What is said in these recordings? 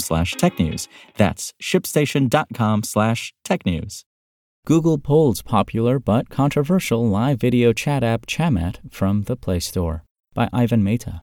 slash technews. That's shipstation.com slash technews. Google pulls popular but controversial live video chat app Chamet from the Play Store by Ivan Mehta.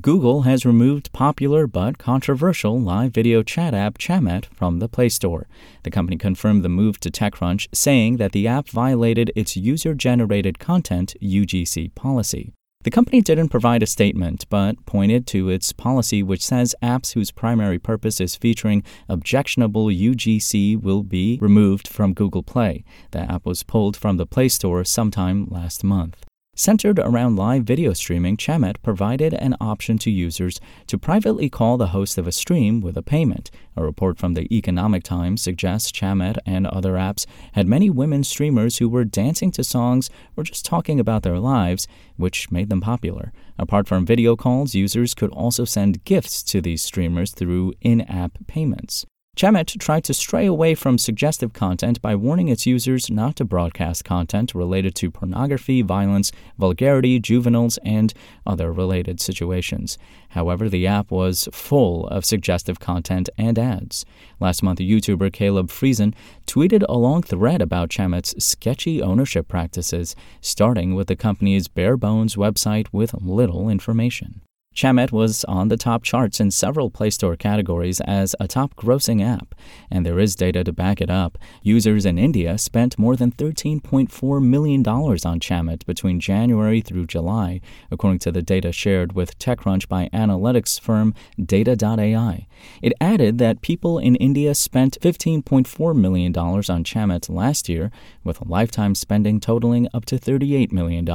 Google has removed popular but controversial live video chat app Chamet from the Play Store. The company confirmed the move to TechCrunch, saying that the app violated its user generated content UGC policy. The company didn't provide a statement, but pointed to its policy, which says apps whose primary purpose is featuring objectionable UGC will be removed from Google Play. The app was pulled from the Play Store sometime last month. Centered around live video streaming, Chamet provided an option to users to privately call the host of a stream with a payment. A report from the Economic Times suggests Chamet and other apps had many women streamers who were dancing to songs or just talking about their lives, which made them popular. Apart from video calls, users could also send gifts to these streamers through in app payments. Chamet tried to stray away from suggestive content by warning its users not to broadcast content related to pornography, violence, vulgarity, juveniles, and other related situations. However, the app was full of suggestive content and ads. Last month, YouTuber Caleb Friesen tweeted a long thread about Chamet's sketchy ownership practices, starting with the company's bare bones website with little information. Chamet was on the top charts in several Play Store categories as a top grossing app, and there is data to back it up. Users in India spent more than $13.4 million on Chamet between January through July, according to the data shared with TechCrunch by analytics firm Data.ai. It added that people in India spent $15.4 million on Chamet last year, with lifetime spending totaling up to $38 million.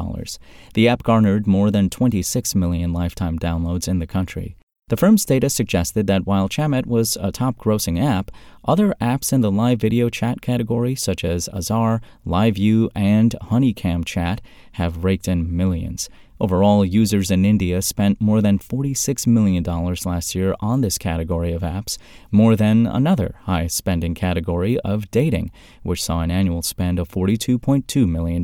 The app garnered more than 26 million lifetime downloads downloads in the country. The firm's data suggested that while Chamet was a top grossing app, other apps in the live video chat category, such as Azar, LivU, and Honeycam Chat, have raked in millions. Overall, users in India spent more than $46 million last year on this category of apps, more than another high spending category of dating, which saw an annual spend of $42.2 million.